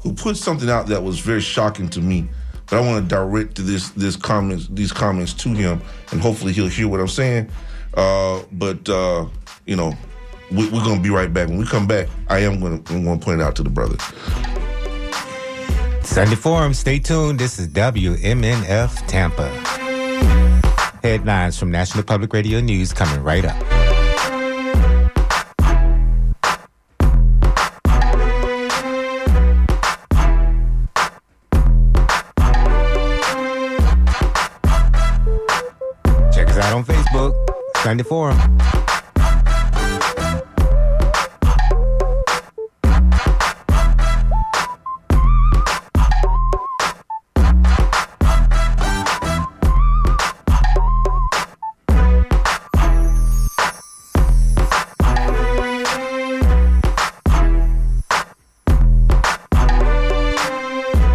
Who put something out that was very shocking to me. But I want to direct this this comments these comments to him, and hopefully he'll hear what I'm saying. Uh, but uh, you know, we, are gonna be right back. When we come back, I am gonna I'm gonna point it out to the brothers. Sunday Forum, stay tuned. This is WMNF Tampa. Headlines from National Public Radio News coming right up.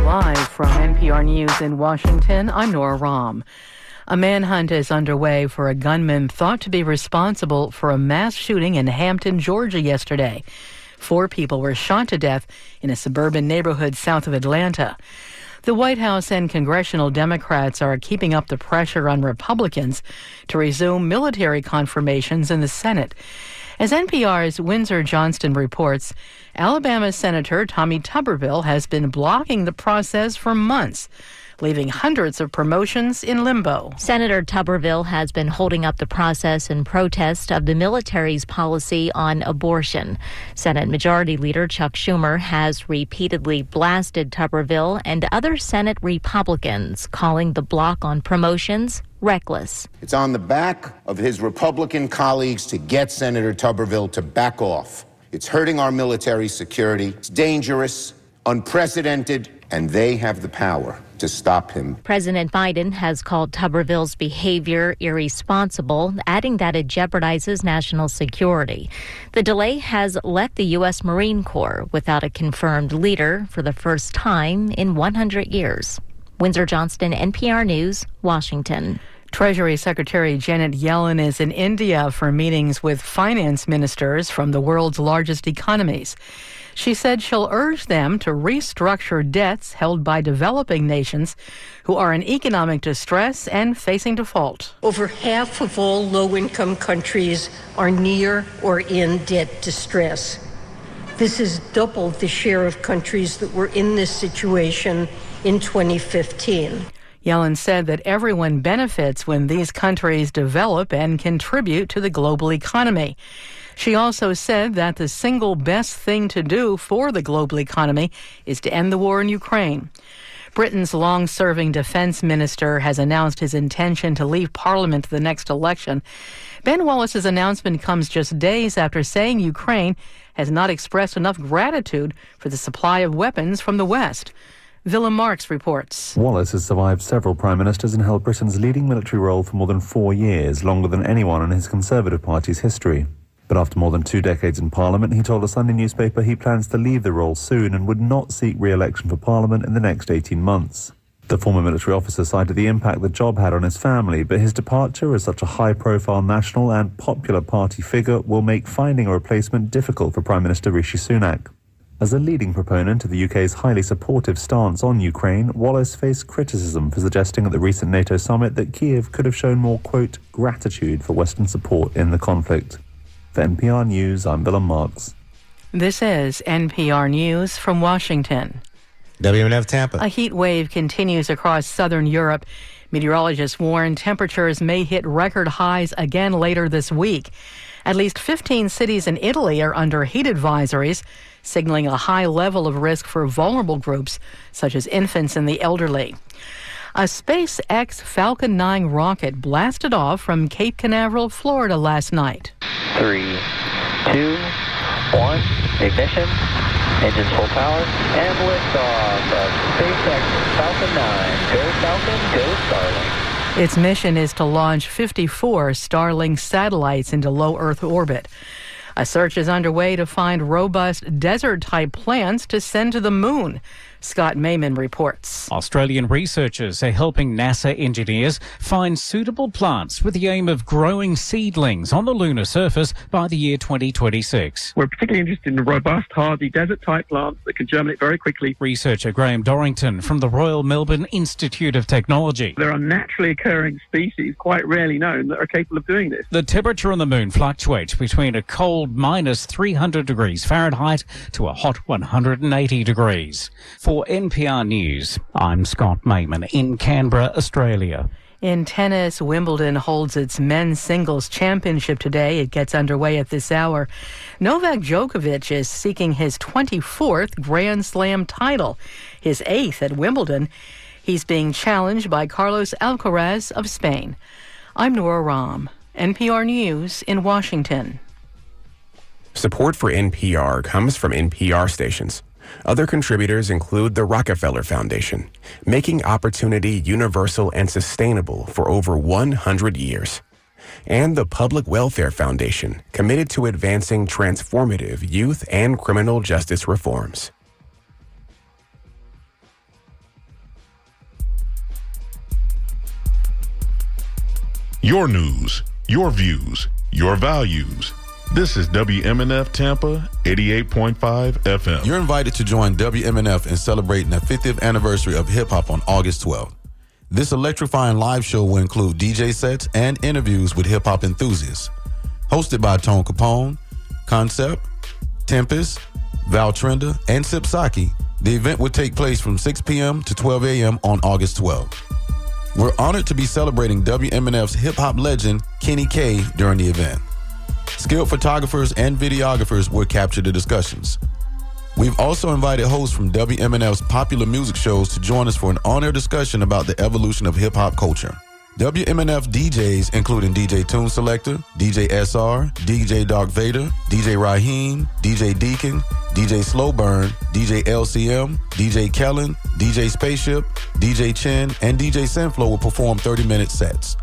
Live from NPR News in Washington, I'm Nora Raum. A manhunt is underway for a gunman thought to be responsible for a mass shooting in Hampton, Georgia yesterday. Four people were shot to death in a suburban neighborhood south of Atlanta. The White House and congressional Democrats are keeping up the pressure on Republicans to resume military confirmations in the Senate. As NPR's Windsor Johnston reports, Alabama Senator Tommy Tuberville has been blocking the process for months leaving hundreds of promotions in limbo. Senator Tuberville has been holding up the process in protest of the military's policy on abortion. Senate Majority Leader Chuck Schumer has repeatedly blasted Tuberville and other Senate Republicans, calling the block on promotions reckless. It's on the back of his Republican colleagues to get Senator Tuberville to back off. It's hurting our military security. It's dangerous, unprecedented, and they have the power to stop him. President Biden has called Tuberville's behavior irresponsible, adding that it jeopardizes national security. The delay has left the U.S. Marine Corps without a confirmed leader for the first time in 100 years. Windsor Johnston, NPR News, Washington. Treasury Secretary Janet Yellen is in India for meetings with finance ministers from the world's largest economies. She said she'll urge them to restructure debts held by developing nations who are in economic distress and facing default. Over half of all low income countries are near or in debt distress. This is double the share of countries that were in this situation in 2015. Yellen said that everyone benefits when these countries develop and contribute to the global economy. She also said that the single best thing to do for the global economy is to end the war in Ukraine. Britain's long serving defense minister has announced his intention to leave parliament to the next election. Ben Wallace's announcement comes just days after saying Ukraine has not expressed enough gratitude for the supply of weapons from the West. Willem Marx reports. Wallace has survived several prime ministers and held Britain's leading military role for more than four years, longer than anyone in his Conservative Party's history. But after more than two decades in Parliament, he told a Sunday newspaper he plans to leave the role soon and would not seek re-election for Parliament in the next 18 months. The former military officer cited the impact the job had on his family, but his departure as such a high-profile national and popular party figure will make finding a replacement difficult for Prime Minister Rishi Sunak. As a leading proponent of the UK's highly supportive stance on Ukraine, Wallace faced criticism for suggesting at the recent NATO summit that Kiev could have shown more, quote, gratitude for Western support in the conflict. For NPR News, I'm Willem Marx. This is NPR News from Washington. WMNF Tampa. A heat wave continues across southern Europe. Meteorologists warn temperatures may hit record highs again later this week. At least 15 cities in Italy are under heat advisories, signaling a high level of risk for vulnerable groups such as infants and the elderly. A SpaceX Falcon 9 rocket blasted off from Cape Canaveral, Florida last night. Three, two, one, ignition, engines full power, and liftoff of SpaceX Falcon 9. Go Falcon, go Starlink. Its mission is to launch 54 Starlink satellites into low Earth orbit. A search is underway to find robust desert type plants to send to the moon. Scott Mayman reports. Australian researchers are helping NASA engineers find suitable plants with the aim of growing seedlings on the lunar surface by the year 2026. We're particularly interested in robust, hardy, desert type plants that can germinate very quickly. Researcher Graham Dorrington from the Royal Melbourne Institute of Technology. There are naturally occurring species, quite rarely known, that are capable of doing this. The temperature on the moon fluctuates between a cold minus 300 degrees Fahrenheit to a hot 180 degrees. For NPR News, I'm Scott Mayman in Canberra, Australia. In tennis, Wimbledon holds its men's singles championship today. It gets underway at this hour. Novak Djokovic is seeking his 24th Grand Slam title, his eighth at Wimbledon. He's being challenged by Carlos Alcaraz of Spain. I'm Nora Raum, NPR News in Washington. Support for NPR comes from NPR stations. Other contributors include the Rockefeller Foundation, making opportunity universal and sustainable for over 100 years, and the Public Welfare Foundation, committed to advancing transformative youth and criminal justice reforms. Your news, your views, your values. This is WMNF Tampa 88.5 FM. You're invited to join WMNF in celebrating the 50th anniversary of hip hop on August 12th. This electrifying live show will include DJ sets and interviews with hip hop enthusiasts. Hosted by Tone Capone, Concept, Tempest, Val Trenda, and Sipsaki, the event will take place from 6 p.m. to 12 a.m. on August 12th. We're honored to be celebrating WMNF's hip hop legend, Kenny K, during the event. Skilled photographers and videographers will capture the discussions. We've also invited hosts from WMNF's popular music shows to join us for an on air discussion about the evolution of hip hop culture. WMNF DJs, including DJ Tune Selector, DJ SR, DJ Dark Vader, DJ Raheem, DJ Deacon, DJ Slowburn, DJ LCM, DJ Kellen, DJ Spaceship, DJ Chin, and DJ Sinflow will perform 30 minute sets.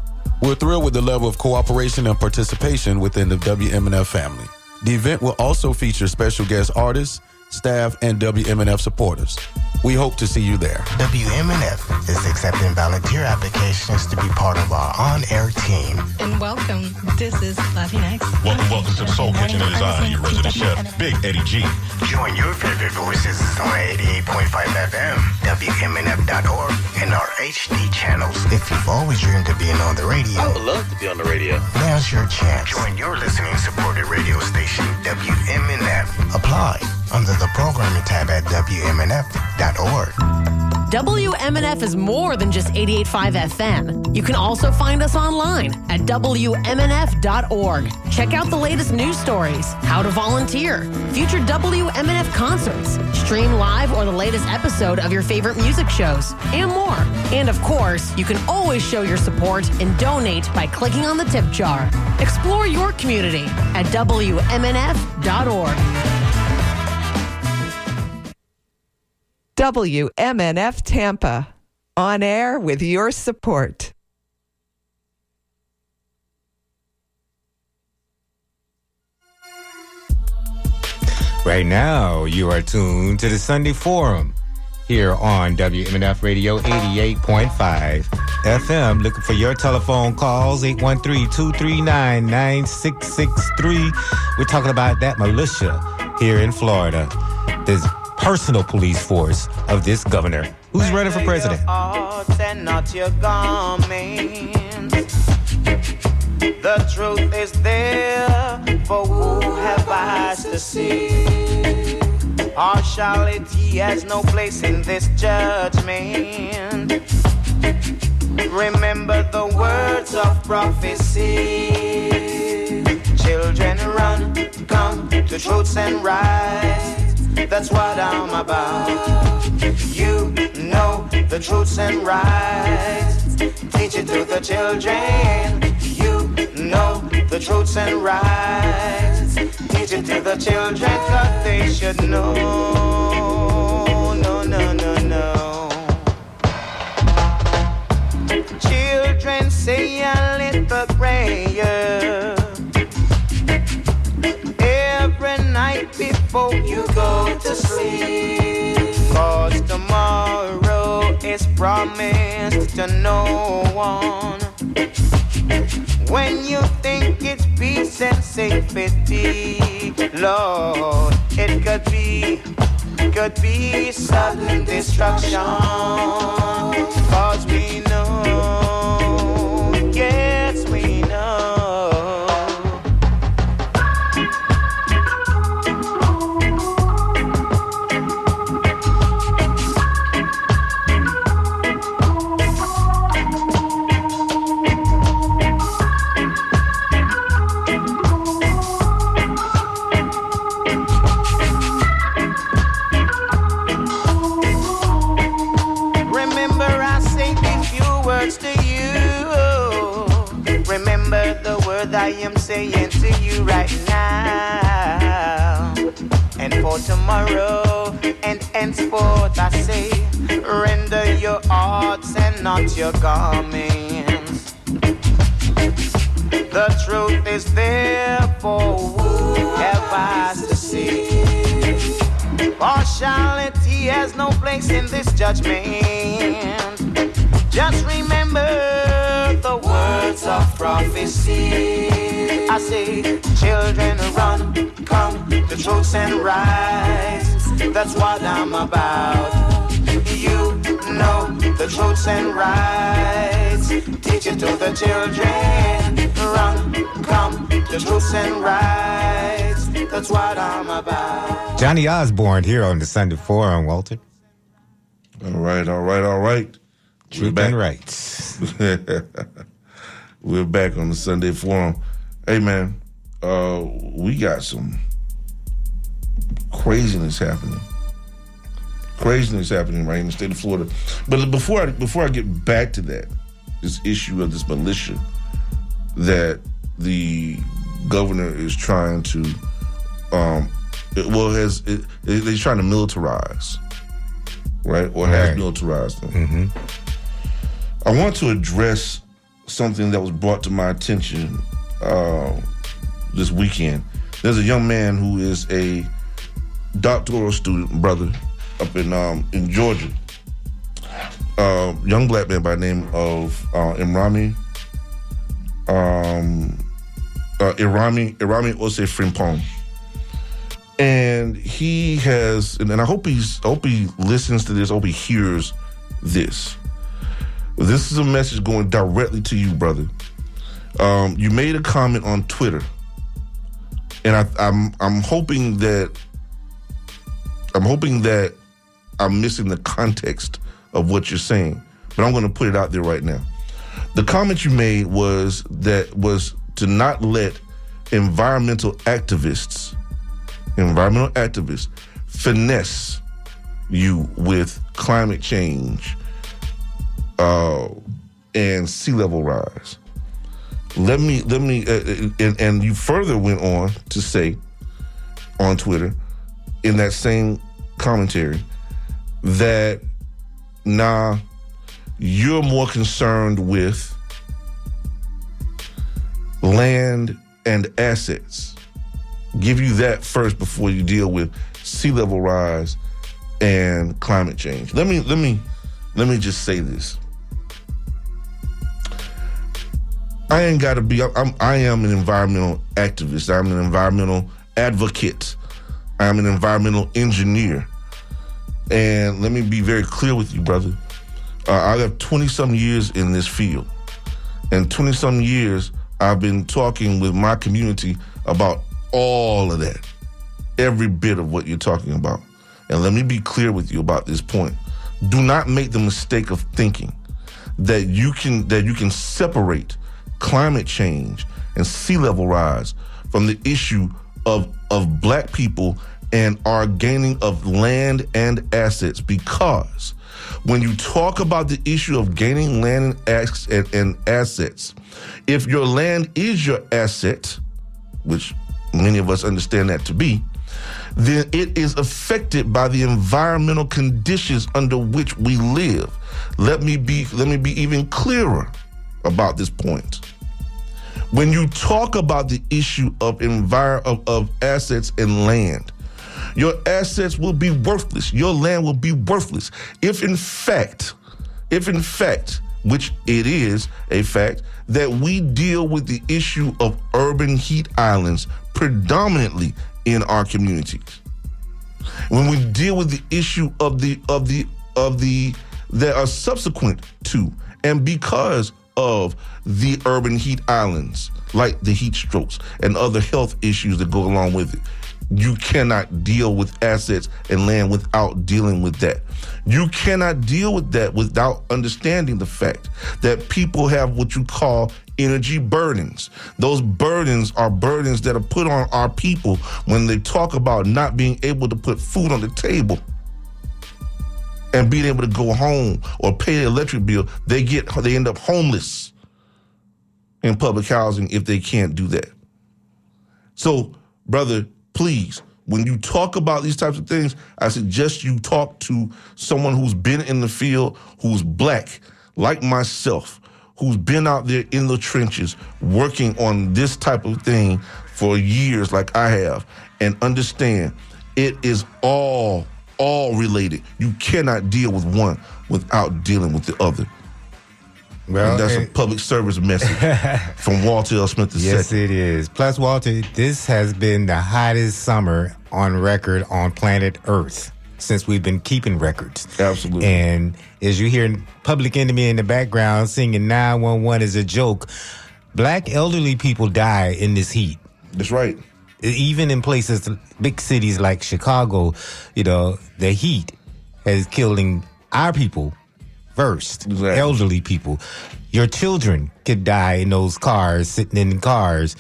We're thrilled with the level of cooperation and participation within the WMNF family. The event will also feature special guest artists, staff, and WMNF supporters. We hope to see you there. WMNF is accepting volunteer applications to be part of our on-air team. And welcome. This is Latinx. Welcome, welcome to the Soul Kitchen. It is I, your resident chef, Big Eddie G. Join your favorite voices on 88.5 FM, WMNF.org, and our HD channels. If you've always dreamed of being on the radio, I would love to be on the radio. Now's your chance. Join your listening supported radio station, WMNF. Apply under the programming tab at WMNF.org. WMNF is more than just 88.5 FM. You can also find us online at WMNF.org. Check out the latest news stories, how to volunteer, future WMNF concerts, stream live or the latest episode of your favorite music shows, and more. And of course, you can always show your support and donate by clicking on the tip jar. Explore your community at WMNF.org. WMNF Tampa, on air with your support. Right now, you are tuned to the Sunday Forum here on WMNF Radio 88.5 FM. Looking for your telephone calls, 813-239-9663. We're talking about that militia here in Florida. This personal police force of this governor who's running for president. The truth is there for who have eyes to see. Partiality has no place in this judgment. Remember the words of prophecy. Children run, come to truths and rights. That's what I'm about. You know the truths and rights. Teach it to the children. You know the truths and rights. Teach it to the children, cause they should know. No, no, no, no. To sleep. Cause tomorrow is promised to no one. When you think it's peace and safety, Lord, it could be, could be sudden destruction. Cause we know, for tomorrow and henceforth, I say, render your hearts and not your garments. The truth is there for whoever to see. Partiality has no place in this judgment. Just remember the words of prophecy. I say, children, run, come, the truths and rights. That's what I'm about. You know the truths and rights. Teach it to the children. Run, come, the truths and rights. That's what I'm about. Johnny Osborne here on the Sunday Forum, Walter. All right, all right, all right. Truth and rights. We're back on the Sunday Forum. Hey, man, uh, we got some craziness happening. Craziness happening right in the state of Florida. But before I, before I get back to that, this issue of this militia that the governor is trying to, um, it, well, has it, it, they're trying to militarize, right, or has militarized them. I want to address something that was brought to my attention uh, this weekend. There's a young man who is a doctoral student, brother, up in um, in Georgia. Uh, young black man by the name of uh, Imrami. Um, uh, Irami Irami Osei-Frimpong. And he has, and, and I hope he's, I hope he listens to this. I hope he hears this. This is a message going directly to you, brother. Um, you made a comment on Twitter, and I, I'm I'm hoping that I'm hoping that I'm missing the context of what you're saying, but I'm going to put it out there right now. The comment you made was that was to not let environmental activists, environmental activists, finesse you with climate change uh, and sea level rise. Let me let me uh, and and you further went on to say on Twitter in that same commentary that nah you're more concerned with land and assets. Give you that first before you deal with sea level rise and climate change. Let me let me let me just say this. I ain't got to be. I'm. I am an environmental activist. I'm an environmental advocate. I'm an environmental engineer. And let me be very clear with you, brother. Uh, I have 20 some years in this field, and 20 some years I've been talking with my community about all of that, every bit of what you're talking about. And let me be clear with you about this point. Do not make the mistake of thinking that you can that you can separate climate change and sea level rise from the issue of of black people and our gaining of land and assets because when you talk about the issue of gaining land and, and, and assets if your land is your asset which many of us understand that to be then it is affected by the environmental conditions under which we live. Let me be let me be even clearer about this point. When you talk about the issue of envir- of, of assets and land, your assets will be worthless. Your land will be worthless if in fact if in fact, which it is a fact, that we deal with the issue of urban heat islands predominantly in our communities. When we deal with the issue of the of the of the that are subsequent to and because of the urban heat islands, like the heat strokes and other health issues that go along with it. You cannot deal with assets and land without dealing with that. You cannot deal with that without understanding the fact that people have what you call energy burdens. Those burdens are burdens that are put on our people when they talk about not being able to put food on the table and being able to go home or pay the electric bill. They get they end up homeless in public housing if they can't do that. So, brother, please, when you talk about these types of things, I suggest you talk to someone who's been in the field, who's black, like myself, who's been out there in the trenches working on this type of thing for years, like I have, and understand it is all, all related. You cannot deal with one without dealing with the other. Well, and that's a public service message from Walter L. Smith II. Yes, it is. Plus, Walter, this has been the hottest summer on record on planet Earth since we've been keeping records. Absolutely. And as you hear Public Enemy in the background singing 911 is a joke, black elderly people die in this heat. That's right. Even in places, big cities like Chicago, you know, the heat is killing our people first, elderly people. Your children could die in those cars, sitting in cars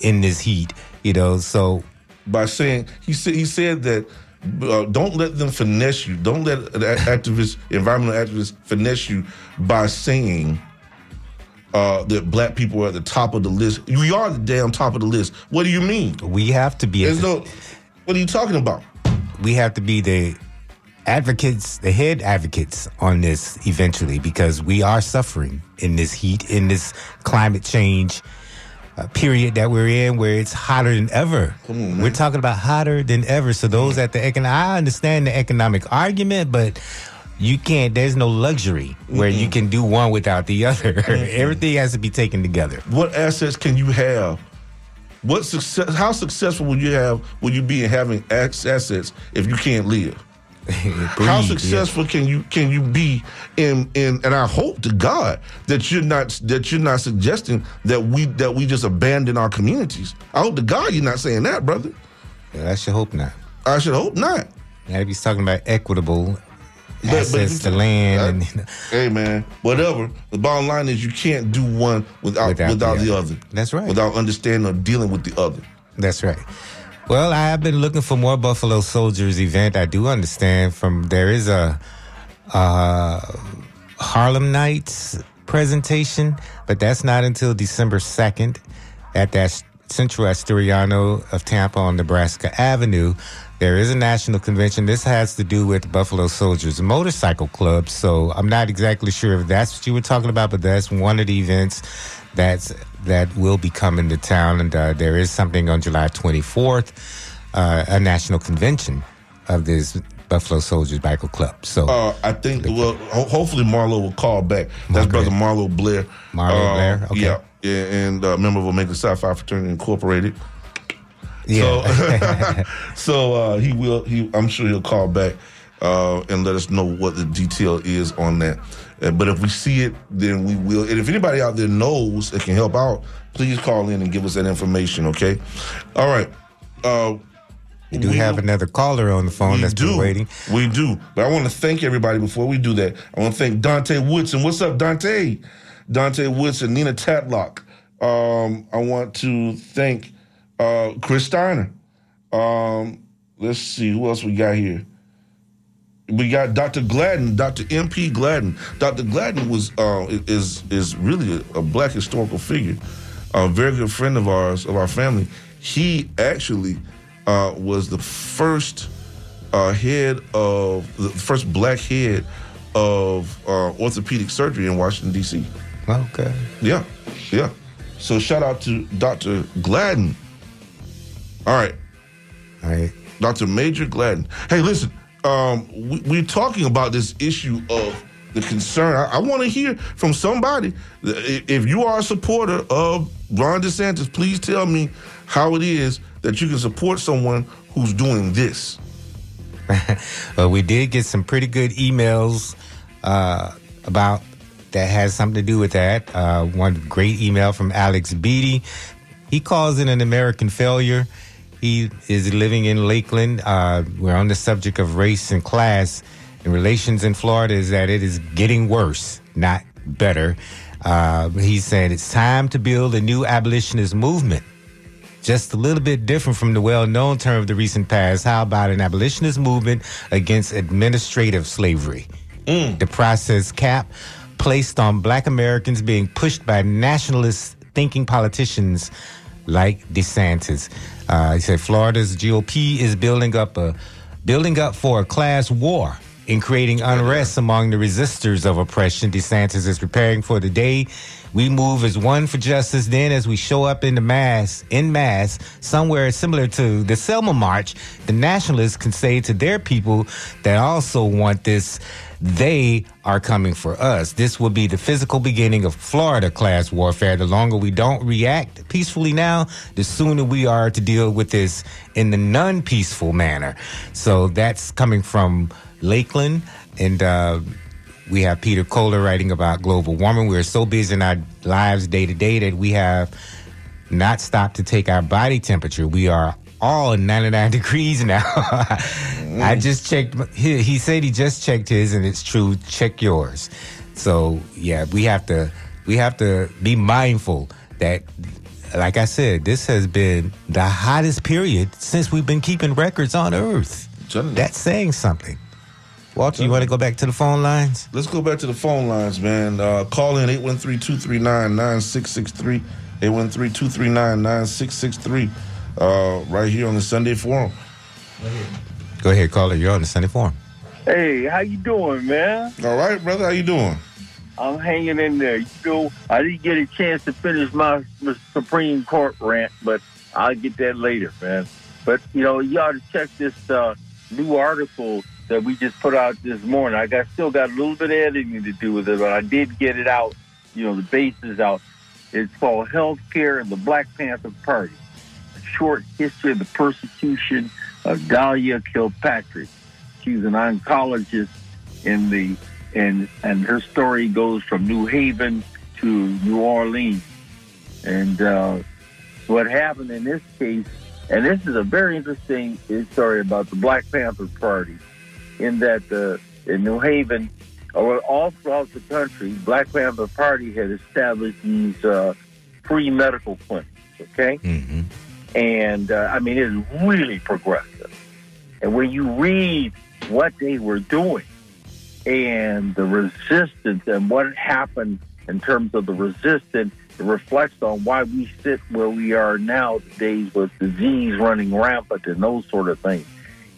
in this heat, you know, so. by saying he said he said that uh, don't let them finesse you. Don't let an a- activists, environmental activists, finesse you by saying uh, that black people are at the top of the list. We are the damn top of the list. What do you mean? We have to be. There's no. What are you talking about? we have to be the advocates, the head advocates on this eventually because we are suffering in this heat, in this climate change uh, period that we're in where it's hotter than ever. we're talking about hotter than ever. So those at the econ, I understand the economic argument, but you can't, there's no luxury where you can do one without the other. Everything has to be taken together. What assets can you have? What success? How successful will you have? Will you be in having ass- assets if you can't live? how Breathe, successful can you can you be in in? And I hope to God that you're not that you're not suggesting that we that we just abandon our communities. I hope to God you're not saying that, brother. Yeah, I should hope not. I should hope not. Yeah, he's talking about equitable But- but you- to land uh, and Hey man, whatever. The bottom line is you can't do one without Without without, the the, other. other. That's right. Without understanding or dealing with the other. That's right. Well, I have been looking for more Buffalo Soldiers event. I do understand from there is a uh, Harlem Nights presentation, but that's not until December second at that Centro Asturiano of Tampa on Nebraska Avenue. There is a national convention. This has to do with Buffalo Soldiers Motorcycle Club. So I'm not exactly sure if that's what you were talking about, but that's one of the events that's that will be coming to town. And uh, there is something on July 24th, uh, a national convention of this Buffalo Soldiers Bicycle Club. So Uh, I think well, ho- hopefully Marlo will call back. That's brother Marlo Blair. Marlo Uh, Blair? Okay. Yeah, yeah, and uh, member of Omega Psi Phi Fraternity Incorporated. Yeah. So, so uh, he will. He, I'm sure he'll call back uh, and let us know what the detail is on that. Uh, but if we see it, then we will. And if anybody out there knows that can help out, please call in and give us that information. Okay. All right. Uh, we do have another caller on the phone we that's do. been waiting. We do. But I want to thank everybody before we do that. I want to thank Dante Woodson. What's up, Dante? Dante Woodson, Nina Tatlock. Um, I want to thank uh, Chris Steiner. Um, let's see who else we got here. We got Dr. Gladden, Dr. MP Gladden. Dr. Gladden was uh, is is really a, a black historical figure, a very good friend of ours, of our family. He actually uh, was the first uh, head of the first black head of uh, orthopedic surgery in Washington D.C. Okay. Yeah, yeah. So shout out to Dr. Gladden. All right. All right. Dr. Major Gladden. Hey, listen, um, we, we're talking about this issue of the concern. I, I want to hear from somebody. If you are a supporter of Ron DeSantis, please tell me how it is that you can support someone who's doing this. well, we did get some pretty good emails uh, about that has something to do with that. Uh, one great email from Alex Beatty. He calls it an American failure. He is living in Lakeland. Uh, we're on the subject of race and class. And relations in Florida is that it is getting worse, not better. Uh, he's saying it's time to build a new abolitionist movement. Just a little bit different from the well known term of the recent past. How about an abolitionist movement against administrative slavery? The process cap placed on black Americans being pushed by nationalist thinking politicians like DeSantis. Uh, he said Florida's GOP is building up a building up for a class war in creating unrest among the resistors of oppression. DeSantis is preparing for the day we move as one for justice. Then, as we show up in the mass, in mass, somewhere similar to the Selma March, the nationalists can say to their people that also want this, they are coming for us. This will be the physical beginning of Florida class warfare. The longer we don't react peacefully now, the sooner we are to deal with this in the non peaceful manner. So that's coming from Lakeland. And, uh, we have Peter Kohler writing about global warming. We're so busy in our lives day to day that we have not stopped to take our body temperature. We are all 99 degrees now. I just checked. He, he said he just checked his, and it's true. Check yours. So yeah, we have to we have to be mindful that, like I said, this has been the hottest period since we've been keeping records on Earth. That's saying something. Walter, you want to go back to the phone lines? Let's go back to the phone lines, man. Uh, call in 813-239-9663. 813-239-9663. Uh, right here on the Sunday Forum. Go ahead, caller. You're on the Sunday Forum. Hey, how you doing, man? All right, brother. How you doing? I'm hanging in there. You know, I didn't get a chance to finish my, my Supreme Court rant, but I'll get that later, man. But you know, you ought to check this uh, new article that we just put out this morning. I got still got a little bit of editing to do with it, but I did get it out. You know, the bases out. It's called "Healthcare and the Black Panther Party: A Short History of the Persecution of Dahlia Kilpatrick." She's an oncologist in the and and her story goes from New Haven to New Orleans. And uh, what happened in this case, and this is a very interesting story about the Black Panther Party, in that uh, in New Haven, or all throughout the country, Black Panther Party had established these uh, free medical clinics. Okay, and uh, I mean it's really progressive. And when you read what they were doing and the resistance and what happened in terms of the resistance, it reflects on why we sit where we are now days with disease running rampant and those sort of things.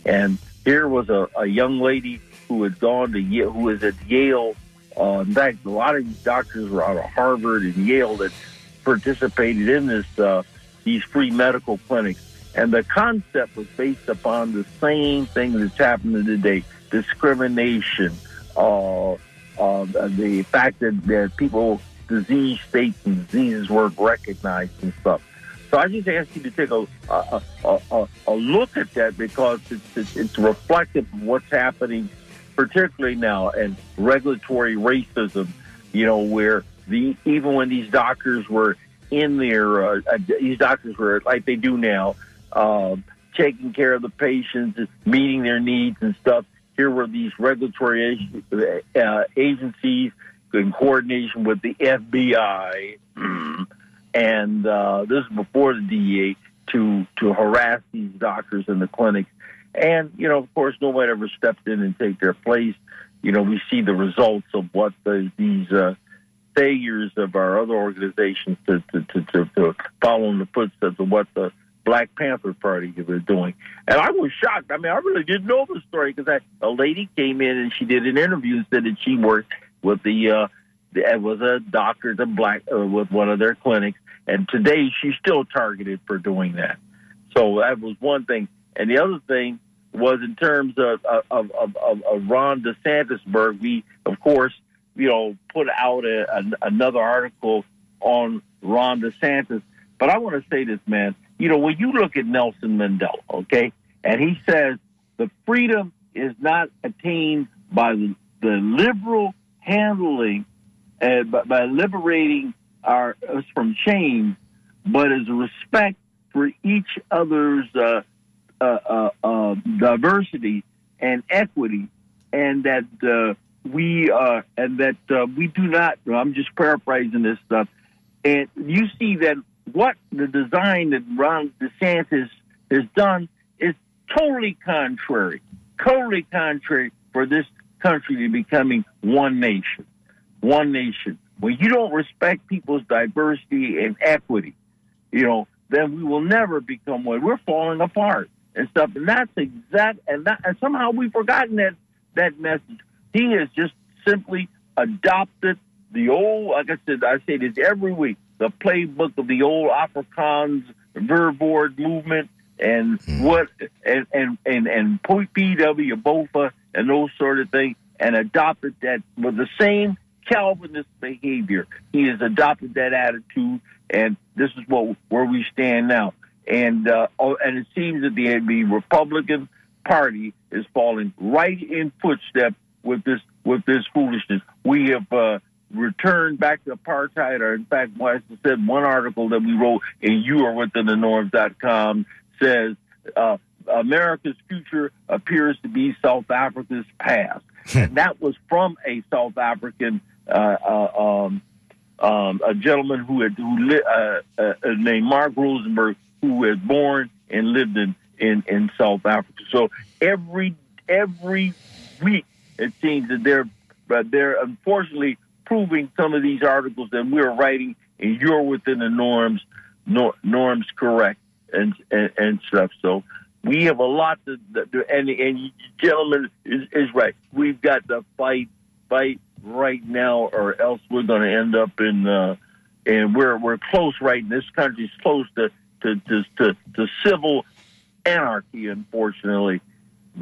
And here was a, a young lady who had gone to Yale, who was at Yale. Uh, in fact, a lot of these doctors were out of Harvard and Yale that participated in this uh, these free medical clinics. And the concept was based upon the same thing that's happening today: discrimination, uh, uh, the fact that, that people disease states and diseases weren't recognized and stuff. So I just ask you to take a a, a, a, look at that because it's, it's, it's reflective of what's happening, particularly now, and regulatory racism. You know, where the even when these doctors were in there, uh, uh, these doctors were like they do now, uh, taking care of the patients, meeting their needs and stuff. Here were these regulatory uh, agencies in coordination with the FBI, and uh, this is before the DEA to to harass these doctors in the clinics. And you know, of course, nobody ever stepped in and take their place. You know, we see the results of what the, these uh, failures of our other organizations to, to, to, to, to follow in the footsteps of what the Black Panther Party were doing. And I was shocked. I mean, I really didn't know the story because a lady came in and she did an interview and said that she worked with the, uh, the was a doctor the black uh, with one of their clinics, and today she's still targeted for doing that. So that was one thing, and the other thing was in terms of of of, of, of Ron DeSantisburg. We of course you know, put out a, a, another article on Ron DeSantis. But I want to say this, man. You know, when you look at Nelson Mandela, okay, and he says the freedom is not attained by the liberal handling and by, by liberating our us from shame, but as respect for each other's uh, uh, uh, uh, diversity and equity, and that uh, we uh, and that uh, we do not. I'm just paraphrasing this stuff, and you see that what the design that Ron DeSantis has done is totally contrary, totally contrary for this country to becoming one nation, one nation. When you don't respect people's diversity and equity, you know, then we will never become one. We're falling apart and stuff. And that's exact. And, that, and somehow we've forgotten that that message. He has just simply adopted the old. Like I said, I say this every week. The playbook of the old Afrikaans Verwoerd movement and hmm. what and and and and PW Botha and those sort of things, and adopted that with the same Calvinist behavior. He has adopted that attitude, and this is what where we stand now. And uh, oh, and it seems that the, the Republican Party is falling right in footstep with this with this foolishness. We have uh, returned back to apartheid, or in fact, as I said, one article that we wrote in You Are Within the Norms.com says uh, America's future appears to be South Africa's past. and that was from a South African um, um, a gentleman who had who li- uh, uh, named Mark Rosenberg, who was born and lived in, in, in South Africa. So every every week it seems that they're uh, they're unfortunately proving some of these articles that we're writing and you're within the norms nor, norms correct and, and and stuff. So we have a lot to, to and and gentlemen is, is right. We've got to fight fight right now, or else we're going to end up in uh, and we're we're close right. In this country's close to to to to, to civil anarchy, unfortunately,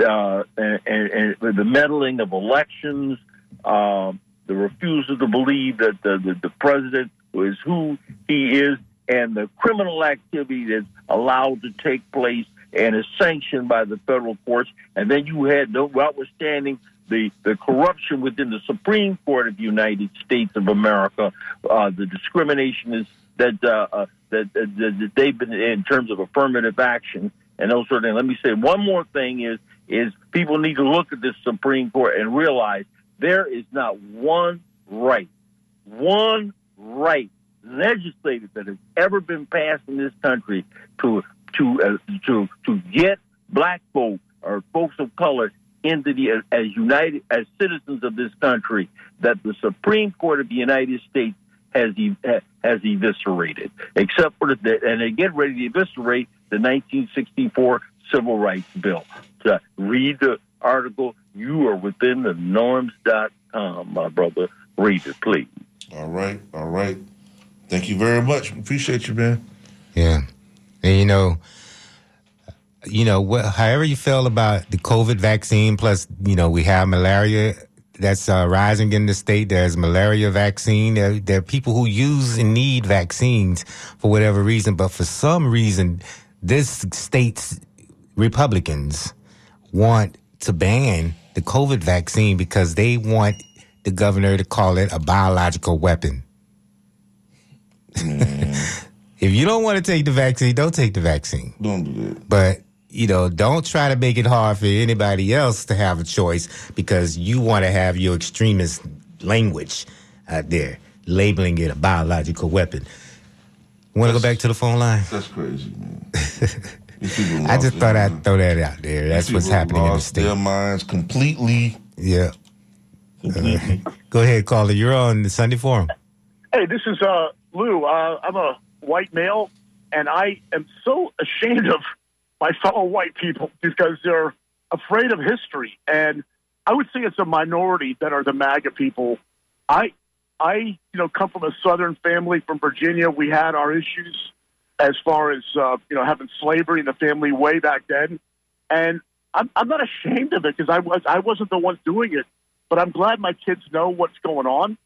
uh, and, and, and the meddling of elections, uh, the refusal to believe that the, the the president is who he is, and the criminal activity that's allowed to take place and is sanctioned by the federal courts. And then you had, notwithstanding the, the corruption within the Supreme Court of the United States of America, uh, the discrimination is that, uh, uh, that, that, that they've been in terms of affirmative action and those sort of things. Let me say one more thing is is people need to look at this Supreme Court and realize there is not one right, one right legislated that has ever been passed in this country to to uh, to to get black folk or folks of color into the as united as citizens of this country that the Supreme Court of the United States has has eviscerated, except for the and they get ready to eviscerate the 1964 Civil Rights Bill. To read the article, you are within the norms.com, my brother. Read it, please. All right, all right. Thank you very much. Appreciate you, man. Yeah, and you know, you know, wh- however you feel about the COVID vaccine, plus you know we have malaria that's uh, rising in the state. There's malaria vaccine. There, there are people who use and need vaccines for whatever reason, but for some reason, this state's Republicans want to ban the COVID vaccine because they want the governor to call it a biological weapon. if you don't want to take the vaccine, don't take the vaccine. Don't do that. But you know, don't try to make it hard for anybody else to have a choice because you want to have your extremist language out there, labeling it a biological weapon. Want to go back to the phone line? That's crazy, man. I just thought I'd throw that out there. That's what's People happening in the state. Their minds completely. Yeah. Uh, go ahead, caller. You're on the Sunday Forum. Hey, this is uh, Lou. Uh, I'm a white male, and I am so ashamed of my fellow white people because they're afraid of history. And I would say it's a minority that are the MAGA people. I, I, you know, come from a Southern family from Virginia. We had our issues as far as uh, you know having slavery in the family way back then, and I'm, I'm not ashamed of it because I was I wasn't the one doing it. but I'm glad my kids know what's going on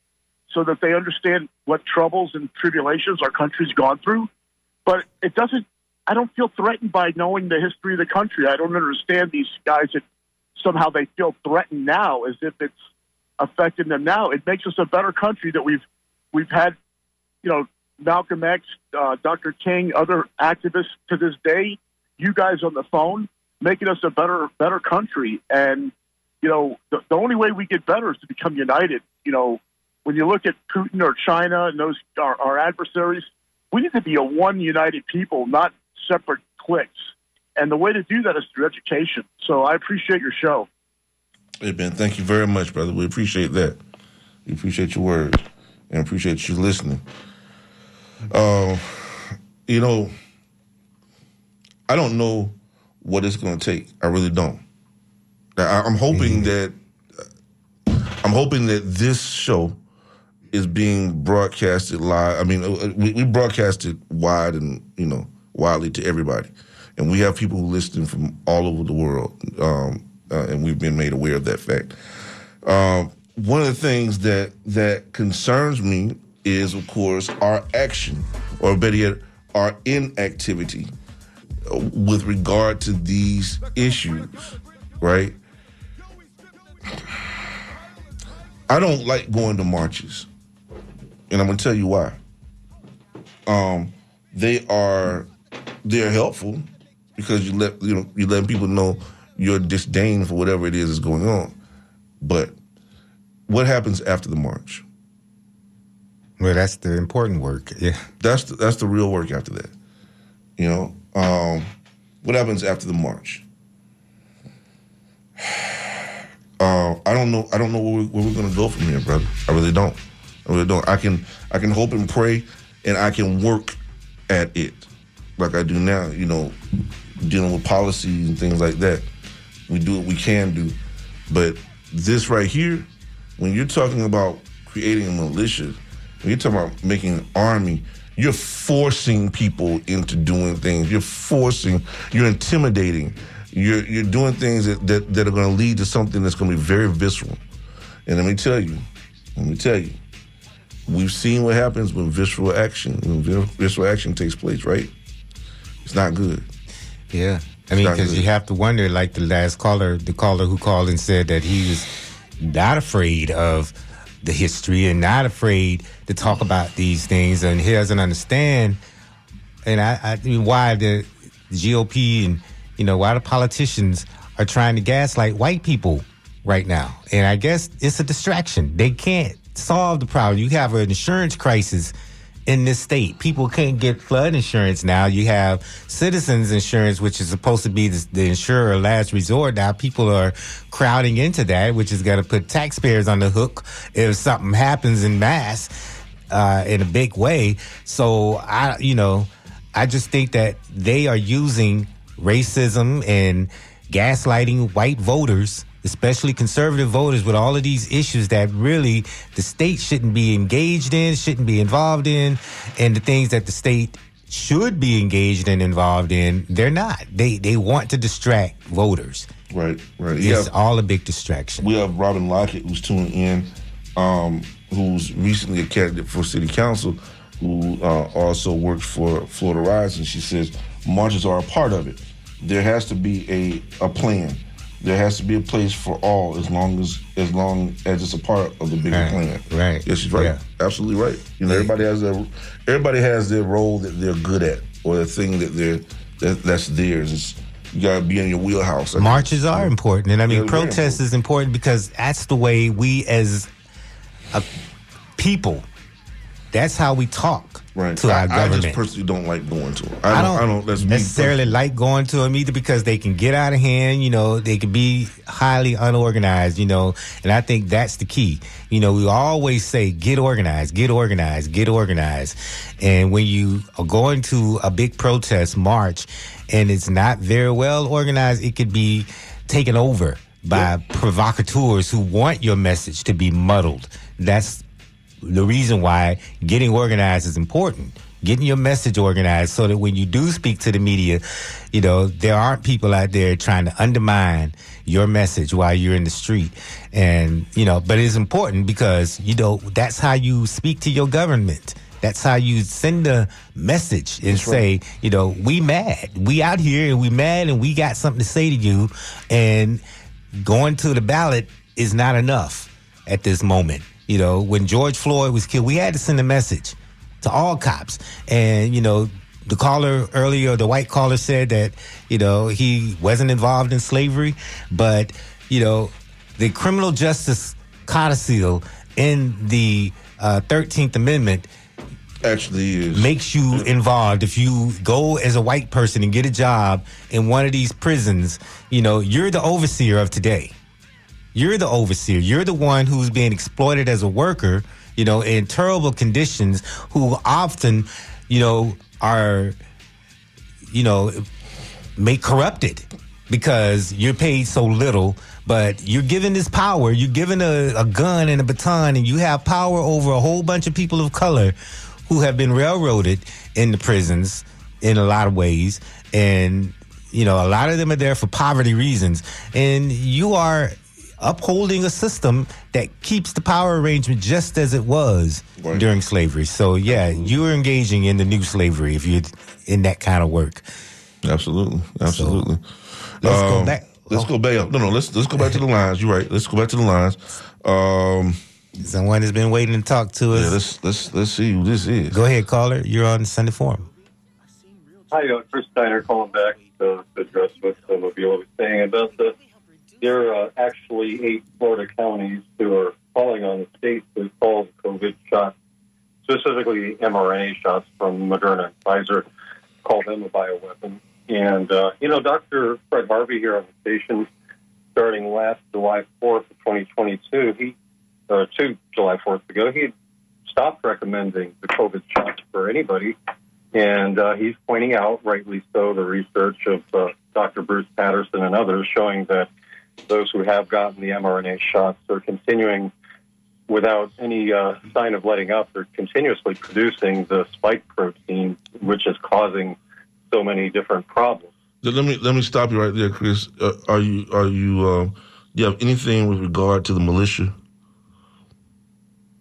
so that they understand what troubles and tribulations our country's gone through. But it doesn't, I don't feel threatened by knowing the history of the country. I don't understand these guys that somehow they feel threatened now as if it's affecting them now. It makes us a better country that we've, we've had, you know, Malcolm X, uh, Dr. King, other activists to this day, you guys on the phone, making us a better, better country. And, you know, the, the only way we get better is to become united. You know, when you look at Putin or China and those our, our adversaries, we need to be a one united people, not separate cliques. And the way to do that is through education. So I appreciate your show. Hey Ben, thank you very much, brother. We appreciate that. We appreciate your words and appreciate you listening. Uh, you know, I don't know what it's going to take. I really don't. I, I'm hoping that I'm hoping that this show is being broadcasted live. I mean, uh, we, we broadcast it wide and you know widely to everybody, and we have people who listen from all over the world, um, uh, and we've been made aware of that fact. Um, one of the things that that concerns me is, of course, our action, or better yet, our inactivity uh, with regard to these issues, right? I don't like going to marches, and I'm gonna tell you why. Um, they are they're helpful because you let you know you let people know your disdain for whatever it is is going on. But what happens after the march? Well, that's the important work. Yeah, That's the, that's the real work after that. You know, um, what happens after the march? Uh, I don't know. I don't know where, we, where we're going to go from here, brother. I really don't. I really don't. I can I can hope and pray, and I can work at it like I do now. You know, dealing with policies and things like that. We do what we can do, but this right here, when you're talking about creating a militia, when you're talking about making an army, you're forcing people into doing things. You're forcing. You're intimidating. You're you're doing things that that, that are going to lead to something that's going to be very visceral. And let me tell you, let me tell you, we've seen what happens when visceral action when vi- visceral action takes place. Right? It's not good. Yeah. I mean, because you have to wonder, like the last caller, the caller who called and said that he was not afraid of the history and not afraid to talk about these things, and he doesn't understand. And I, I mean, why the GOP and you know why the politicians are trying to gaslight white people right now, and I guess it's a distraction. They can't solve the problem. You have an insurance crisis in this state. People can't get flood insurance now. You have citizens insurance, which is supposed to be the, the insurer last resort. Now people are crowding into that, which is going to put taxpayers on the hook if something happens in mass uh, in a big way. So I, you know, I just think that they are using racism and gaslighting white voters, especially conservative voters, with all of these issues that really the state shouldn't be engaged in, shouldn't be involved in, and the things that the state should be engaged and involved in, they're not. They they want to distract voters. Right, right. It's Yeah. all a big distraction. We have Robin Lockett who's tuning in, um, who's recently a candidate for city council, who uh, also works for Florida Rise, and she says marches are a part of it. There has to be a, a plan. There has to be a place for all, as long as as long as it's a part of the bigger Right, plan. right. Yes, she's right. Yeah. Absolutely right. You know, everybody has their everybody has their role that they're good at, or the thing that they're that, that's theirs. It's, you got to be in your wheelhouse. I Marches are important, and I mean, Yeah, very protest is important because that's the way we, as a people, that's how we talk Right. to I, our I government. just personally don't like going to them. I I don't, don't. I don't. That's necessarily like going to them either because they can get out of hand. You know, they can be highly unorganized. You know, and I think that's the key. You know, we always say get organized, get organized, get organized. And when you are going to a big protest march and it's not very well organized, it could be taken over by provocateurs who want your message to be muddled. That's the reason why getting organized is important getting your message organized so that when you do speak to the media, you know, there aren't people out there trying to undermine your message while you're in the street. And, you know, but it's important because, you know, that's how you speak to your government. That's how you send a message and say, you know, we mad. We out here and we mad and we got something to say to you. And going to the ballot is not enough at this moment. You know, when George Floyd was killed, we had to send a message to all cops. And, you know, the caller earlier, the white caller said that, you know, he wasn't involved in slavery, but, you know, the criminal justice codicil in the uh, 13th Amendment actually is. makes you involved. If you go as a white person and get a job in one of these prisons, you know, you're the overseer of today. You're the overseer. You're the one who's being exploited as a worker, you know, in terrible conditions, who often, you know, are, you know, make corrupted because you're paid so little. But you're given this power. You're given a, a gun and a baton, and you have power over a whole bunch of people of color who have been railroaded in the prisons in a lot of ways. And, you know, a lot of them are there for poverty reasons. And you are upholding a system that keeps the power arrangement just as it was during slavery. So, yeah, you're engaging in the new slavery if you're in that kind of work. Absolutely. Absolutely. let's go Um, back. Let's go back. No, no. Let's let's go back to the lines. You're right. Let's go back to the lines. Um, Someone has been waiting to talk to us. Yeah, let's let's let's see who this is. Go ahead, caller. You're on Sunday Forum. Hi, uh, Chris Steiner calling back to address what some of you were saying about the. There are uh, actually eight Florida counties who are calling on the state to call the COVID shots, specifically mRNA shots from Moderna and Pfizer, call them a bioweapon. And, uh, you know, Dr. Fred Harvey here on the station, starting last July 4th of 2022, he, uh, two July 4th ago, he stopped recommending the COVID shots for anybody. And uh, he's pointing out, rightly so, the research of uh, Dr. Bruce Patterson and others showing that those who have gotten the mRNA shots are continuing without any uh, sign of letting up. They're continuously producing the spike protein, which is causing so many different problems. Let me let me stop you right there, Chris. Uh, are you are you uh, do you have anything with regard to the militia?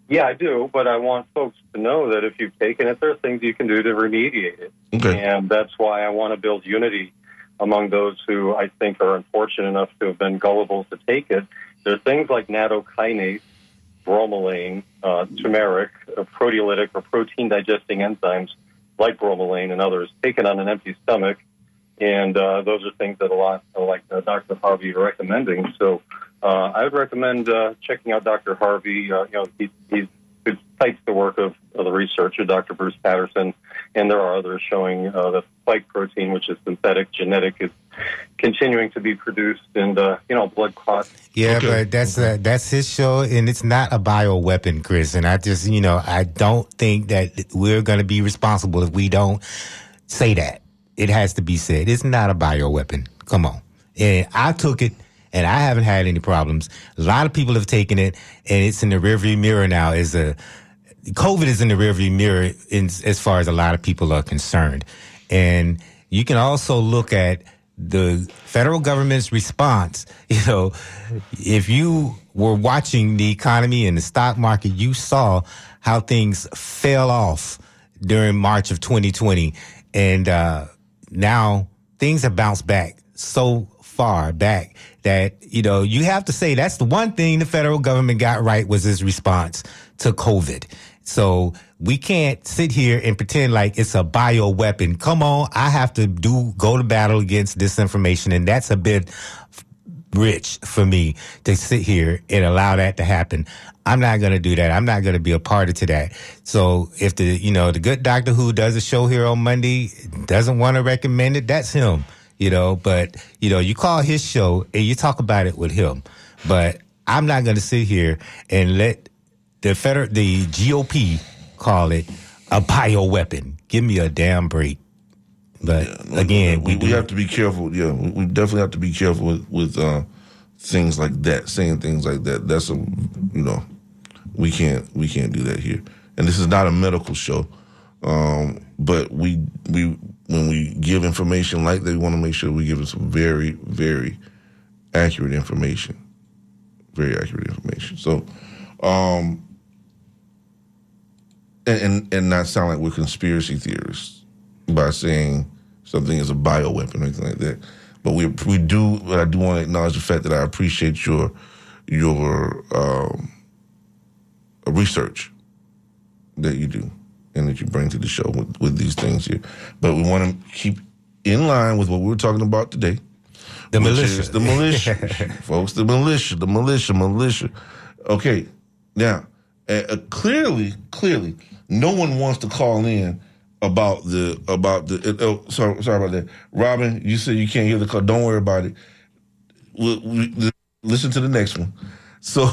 Yeah, I do, but I want folks to know that if you've taken it, there are things you can do to remediate it. Okay. And that's why I want to build unity among those who I think are unfortunate enough to have been gullible to take it. There are things like nattokinase, bromelain, uh, turmeric, uh, proteolytic or protein digesting enzymes like bromelain and others taken on an empty stomach. And uh, those are things that a lot, like uh, Dr. Harvey, are recommending. So uh, I would recommend uh, checking out Dr. Harvey. You know, he, he cites the work of, of the researcher, Dr. Bruce Patterson, and there are others showing uh, that spike protein, which is synthetic, genetic, is continuing to be produced, and uh, you know, blood clots. Yeah, but that's uh, that's his show, and it's not a bioweapon, Chris. And I just, you know, I don't think that we're going to be responsible if we don't say that. It has to be said. It's not a bioweapon. Come on. And I took it, and I haven't had any problems. A lot of people have taken it, and it's in the rearview mirror now. Is a COVID is in the rearview mirror in, as far as a lot of people are concerned. And you can also look at the federal government's response. You know, if you were watching the economy and the stock market, you saw how things fell off during March of 2020. And uh, now things have bounced back so far back that, you know, you have to say that's the one thing the federal government got right was its response to COVID. So we can't sit here and pretend like it's a bioweapon. Come on, I have to do go to battle against disinformation, and that's a bit rich for me to sit here and allow that to happen. I'm not going to do that. I'm not going to be a party to that. So if the you know the good doctor who does a show here on Monday doesn't want to recommend it, that's him. You know, but you know, you call his show and you talk about it with him. But I'm not going to sit here and let the federal, the GOP call it a bioweapon. Give me a damn break. But again, we, we, we have to be careful. Yeah, we, we definitely have to be careful with with uh, things like that, saying things like that. That's a you know, we can't we can't do that here. And this is not a medical show. Um, but we we when we give information like that, we want to make sure we give it some very very accurate information, very accurate information. So, um, and and, and not sound like we're conspiracy theorists by saying something is a bioweapon or anything like that. But we we do. I do want to acknowledge the fact that I appreciate your your um, research that you do and that you bring to the show with, with these things here. But we want to keep in line with what we were talking about today. The militia. the militia, folks. The militia, the militia, militia. Okay, now uh, clearly, clearly, no one wants to call in about the about the. Oh, sorry, sorry about that, Robin. You said you can't hear the call. Don't worry about it. We, we, listen to the next one. So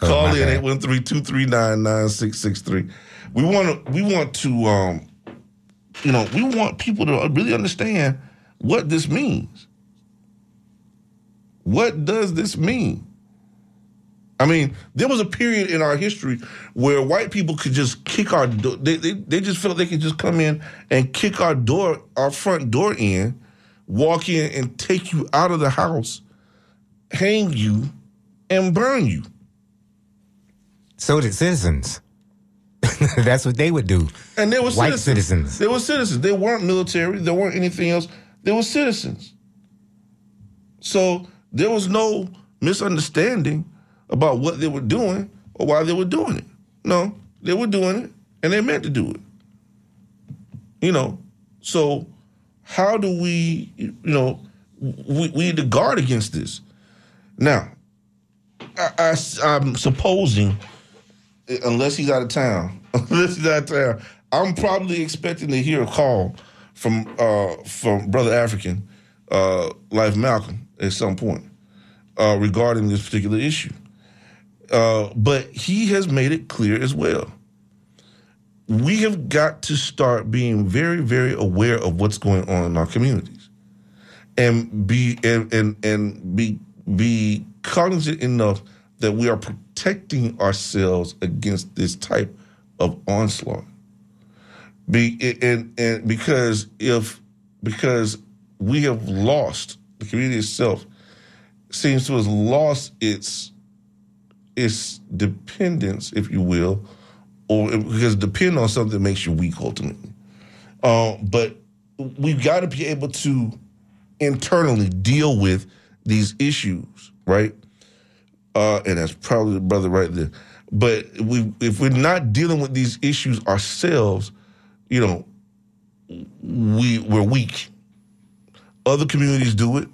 call my in bad. 813-239-9663. We want to we want to um you know, we want people to really understand what this means. What does this mean? I mean, there was a period in our history where white people could just kick our door. They, they, they just felt they could just come in and kick our door, our front door in, walk in and take you out of the house, hang you, and burn you. So did citizens. That's what they would do. And they were White citizens. citizens. They were citizens. They weren't military. They weren't anything else. They were citizens. So there was no misunderstanding about what they were doing or why they were doing it. No, they were doing it and they meant to do it. You know, so how do we, you know, we, we need to guard against this. Now, I, I, I'm supposing unless he's out of town, unless he's out of town, I'm probably expecting to hear a call from uh, from Brother African, uh, Life Malcolm, at some point uh, regarding this particular issue. Uh, but he has made it clear as well. We have got to start being very, very aware of what's going on in our communities, and be and and, and be be cognizant enough that we are protecting ourselves against this type of onslaught. Be and and because if because we have lost the community itself seems to have lost its its dependence, if you will, or because depend on something makes you weak ultimately. Uh, but we've got to be able to internally deal with these issues, right? Uh, and that's probably the brother right there. But we, if we're not dealing with these issues ourselves, you know, we we're weak. Other communities do it.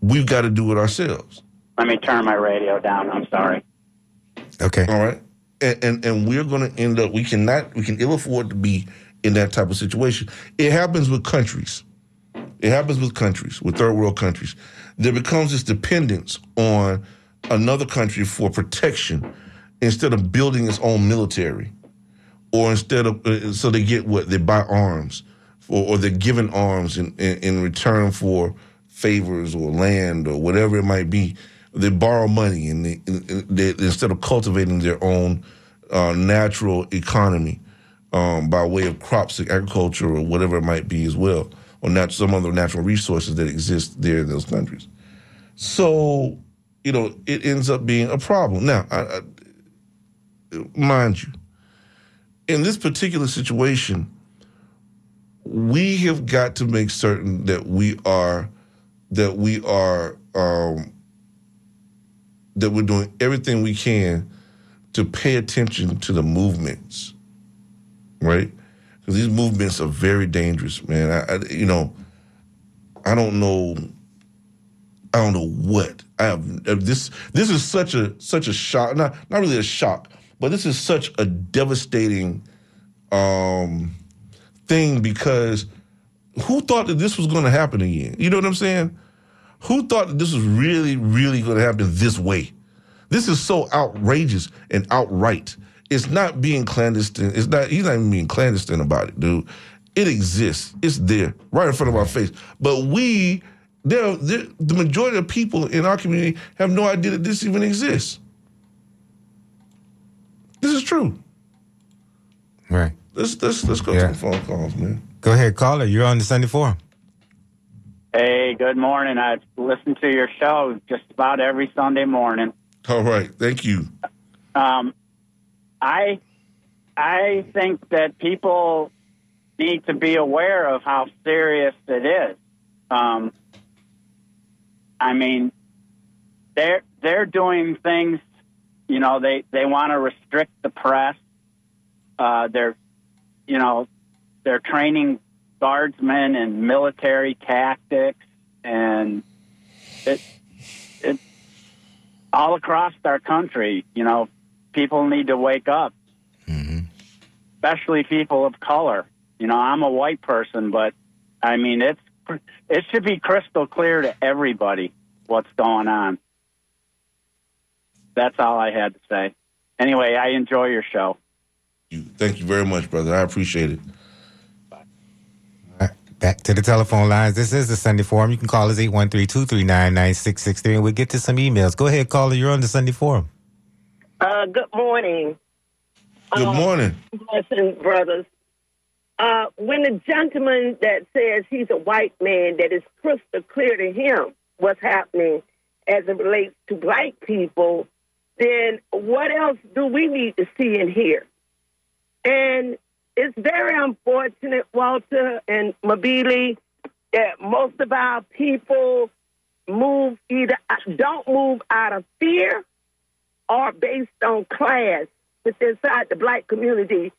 We've got to do it ourselves. Let me turn my radio down. I'm sorry. Okay. All right. And and, and we're going to end up. We cannot. We can ill afford to be in that type of situation. It happens with countries. It happens with countries, with third world countries. There becomes this dependence on another country for protection instead of building its own military, or instead of uh, so they get what they buy arms, or, or they're given arms in, in in return for favors or land or whatever it might be. They borrow money and they, they instead of cultivating their own uh, natural economy um, by way of crops, agriculture, or whatever it might be as well, or nat- some other natural resources that exist there in those countries. So, you know, it ends up being a problem. Now, I, I, mind you, in this particular situation, we have got to make certain that we are that we are um, that we're doing everything we can to pay attention to the movements, right? Because these movements are very dangerous, man. I, I, you know, I don't know, I don't know what I have. This this is such a such a shock. Not not really a shock, but this is such a devastating um, thing because who thought that this was going to happen again? You know what I'm saying? Who thought this was really, really going to happen this way? This is so outrageous and outright. It's not being clandestine. It's not. He's not even being clandestine about it, dude. It exists. It's there, right in front of our face. But we, there, the majority of people in our community have no idea that this even exists. This is true. Right. let's let's let's go Yeah. to the phone calls, man. Go ahead, caller. You're on the Sunday Forum. Hey, good morning. I listen to your show just about every Sunday morning. All right, thank you. Um, I I think that people need to be aware of how serious it is. Um, I mean, they're they're doing things. You know, they they want to restrict the press. Uh, they're, you know, they're training guardsmen and military tactics, and it it all across our country. You know, people need to wake up, mm-hmm. especially people of color. You know, I'm a white person, but I mean, it's it should be crystal clear to everybody what's going on. That's all I had to say. Anyway, I enjoy your show. Thank you very much, brother. I appreciate it. Back to the telephone lines. This is the Sunday Forum. You can call us 813-239-9663 and we'll get to some emails. Go ahead, caller. You're on the Sunday Forum. Uh, good morning. Good Uh, morning. Blessings, brothers. Uh, when the gentleman that says he's a white man, that is crystal clear to him what's happening as it relates to black people, then what else do we need to see and hear? And it's very unfortunate, Walter and Mabili, that most of our people move either don't move out of fear or based on class within inside the black community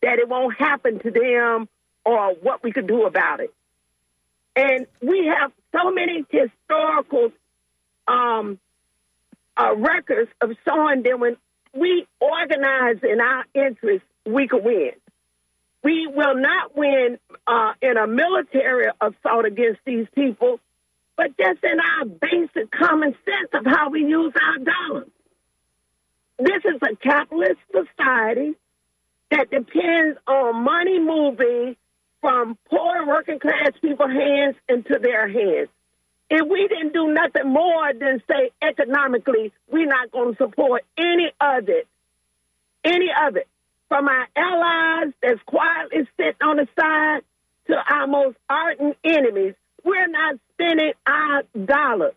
that it won't happen to them or what we could do about it. And we have so many historical um, uh, records of showing that when we organize in our interests, we could win. We will not win uh, in a military assault against these people, but just in our basic common sense of how we use our dollars. This is a capitalist society that depends on money moving from poor working class people's hands into their hands. If we didn't do nothing more than say economically, we're not going to support any of it. Any of it. From our allies that's quietly sitting on the side to our most ardent enemies, we're not spending our dollars.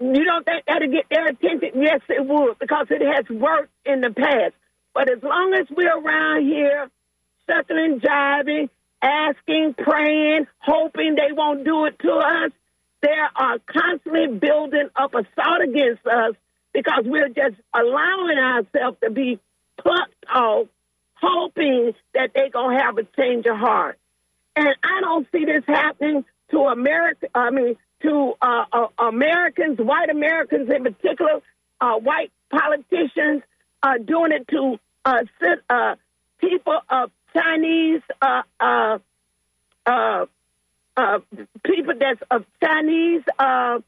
You don't think that'll get their attention? Yes, it would, because it has worked in the past. But as long as we're around here, suckling, jiving, asking, praying, hoping they won't do it to us, they are constantly building up assault against us because we're just allowing ourselves to be plucked off, hoping that they're going to have a change of heart. And I don't see this happening to America. I mean, to uh, uh, Americans, white Americans in particular, uh, white politicians, uh, doing it to uh, uh, people of Chinese, uh, uh, uh, uh, people that's of Chinese. Uh,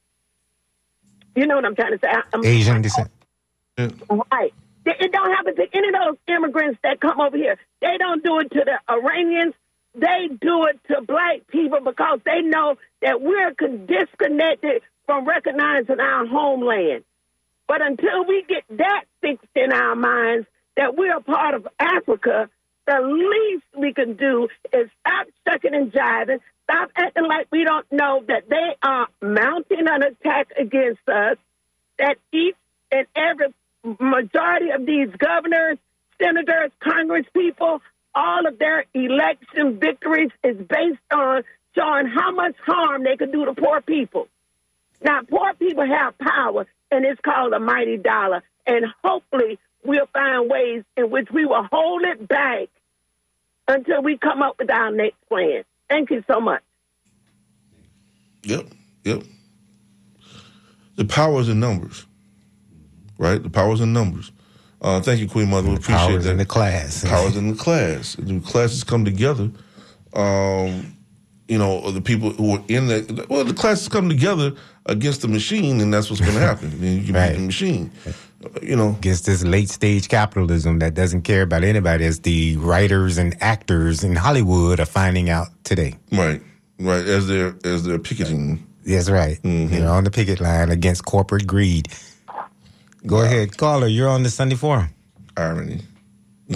you know what I'm trying to say? I'm, Asian descent. Right. It don't happen to any of those immigrants that come over here. They don't do it to the Iranians. They do it to black people because they know that we're disconnected from recognizing our homeland. But until we get that fixed in our minds, that we're a part of Africa, the least we can do is stop sucking and jiving, stop acting like we don't know that they are mounting an attack against us, that each and every majority of these governors, senators, congress people, all of their election victories is based on showing how much harm they can do to poor people. Now, poor people have power, and it's called a mighty dollar. And hopefully, we'll find ways in which we will hold it back until we come up with our next plan. Thank you so much. Yep, yep. The powers in numbers, right? The powers in numbers. Uh, thank you, Queen Mother. We appreciate powers that. in the class. powers in the class. The classes come together. Um, you know, the people who are in the well, the classes come together against the machine, and that's what's going to happen. You can beat the machine. You know, against this late stage capitalism that doesn't care about anybody, as the writers and actors in Hollywood are finding out today. Right, right. As they're as they're picketing. That's right. Mm-hmm. You know, on the picket line against corporate greed. Go ahead, caller. You're on the Sunday Forum. Irony.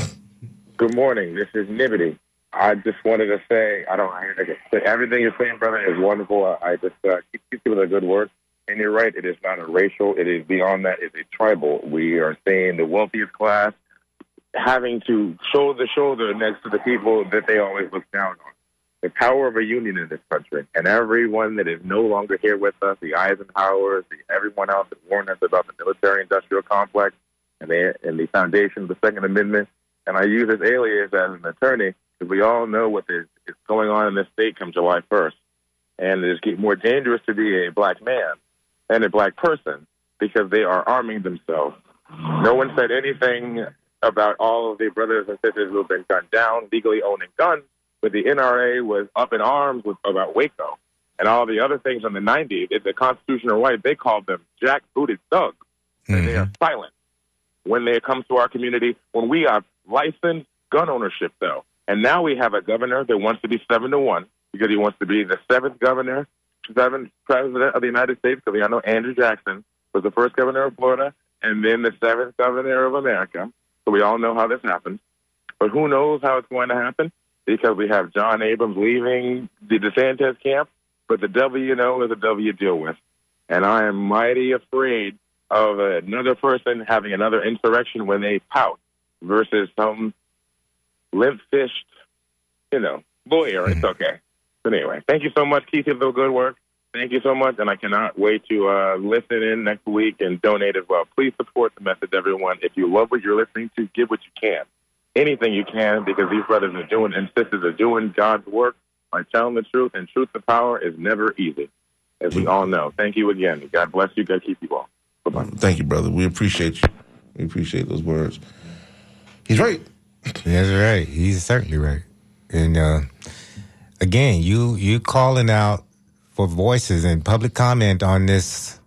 Good morning. This is Nibbity. I just wanted to say I don't. I, I, everything you're saying, brother, is wonderful. I, I just uh, keep, keep doing the good work. And you're right. It is not a racial. It is beyond that. It's a tribal. We are seeing the wealthiest class having to shoulder to shoulder next to the people that they always look down on. The power of a union in this country, and everyone that is no longer here with us, the Eisenhowers, the, everyone else that warned us about the military-industrial complex and the, and the foundation of the Second Amendment. And I use this alias as an attorney because we all know what is, is going on in this state come July 1st. And it is getting more dangerous to be a black man and a black person because they are arming themselves. No one said anything about all of the brothers and sisters who have been gunned down, legally owning guns, but the NRA was up in arms with, about Waco and all the other things in the 90s. The Constitution or right, they called them jackbooted thugs. And they are mm-hmm. silent when they come to our community. When we have licensed gun ownership, though, and now we have a governor that wants to be seven to one because he wants to be the seventh governor, seventh president of the United States. Because I know Andrew Jackson was the first governor of Florida, and then the seventh governor of America. So we all know how this happened. But who knows how it's going to happen? Because we have John Abrams leaving the DeSantis camp, but the W you know is a W you deal with. And I am mighty afraid of another person having another insurrection when they pout versus some limp-fished, you know, lawyer. It's okay. But anyway, thank you so much, Keith, for the good work. Thank you so much, and I cannot wait to uh, listen in next week and donate as well. Please support the message, everyone. If you love what you're listening to, give what you can, anything you can, because these brothers are doing and sisters are doing God's work by telling the truth, and truth to power is never easy, as we all know. Thank you again. God bless you. God keep you all. Bye-bye. Thank you, brother. We appreciate you. We appreciate those words. He's right. That's right. He's certainly right. And uh, again, you you calling out for voices and public comment on this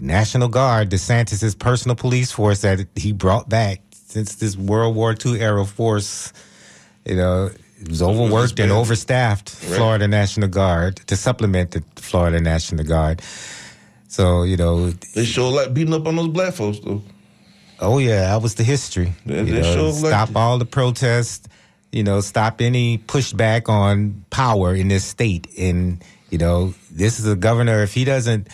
National Guard, DeSantis's personal police force that he brought back since this World War II era force, you know, it was overworked and overstaffed. Florida National Guard to supplement the Florida National Guard. So you know, they sure like beating up on those black folks though. Oh yeah, that was the history. They- they know, sure stop it. all the protests. You know, stop any pushback on power in this state. And you know, this is a governor. If he doesn't,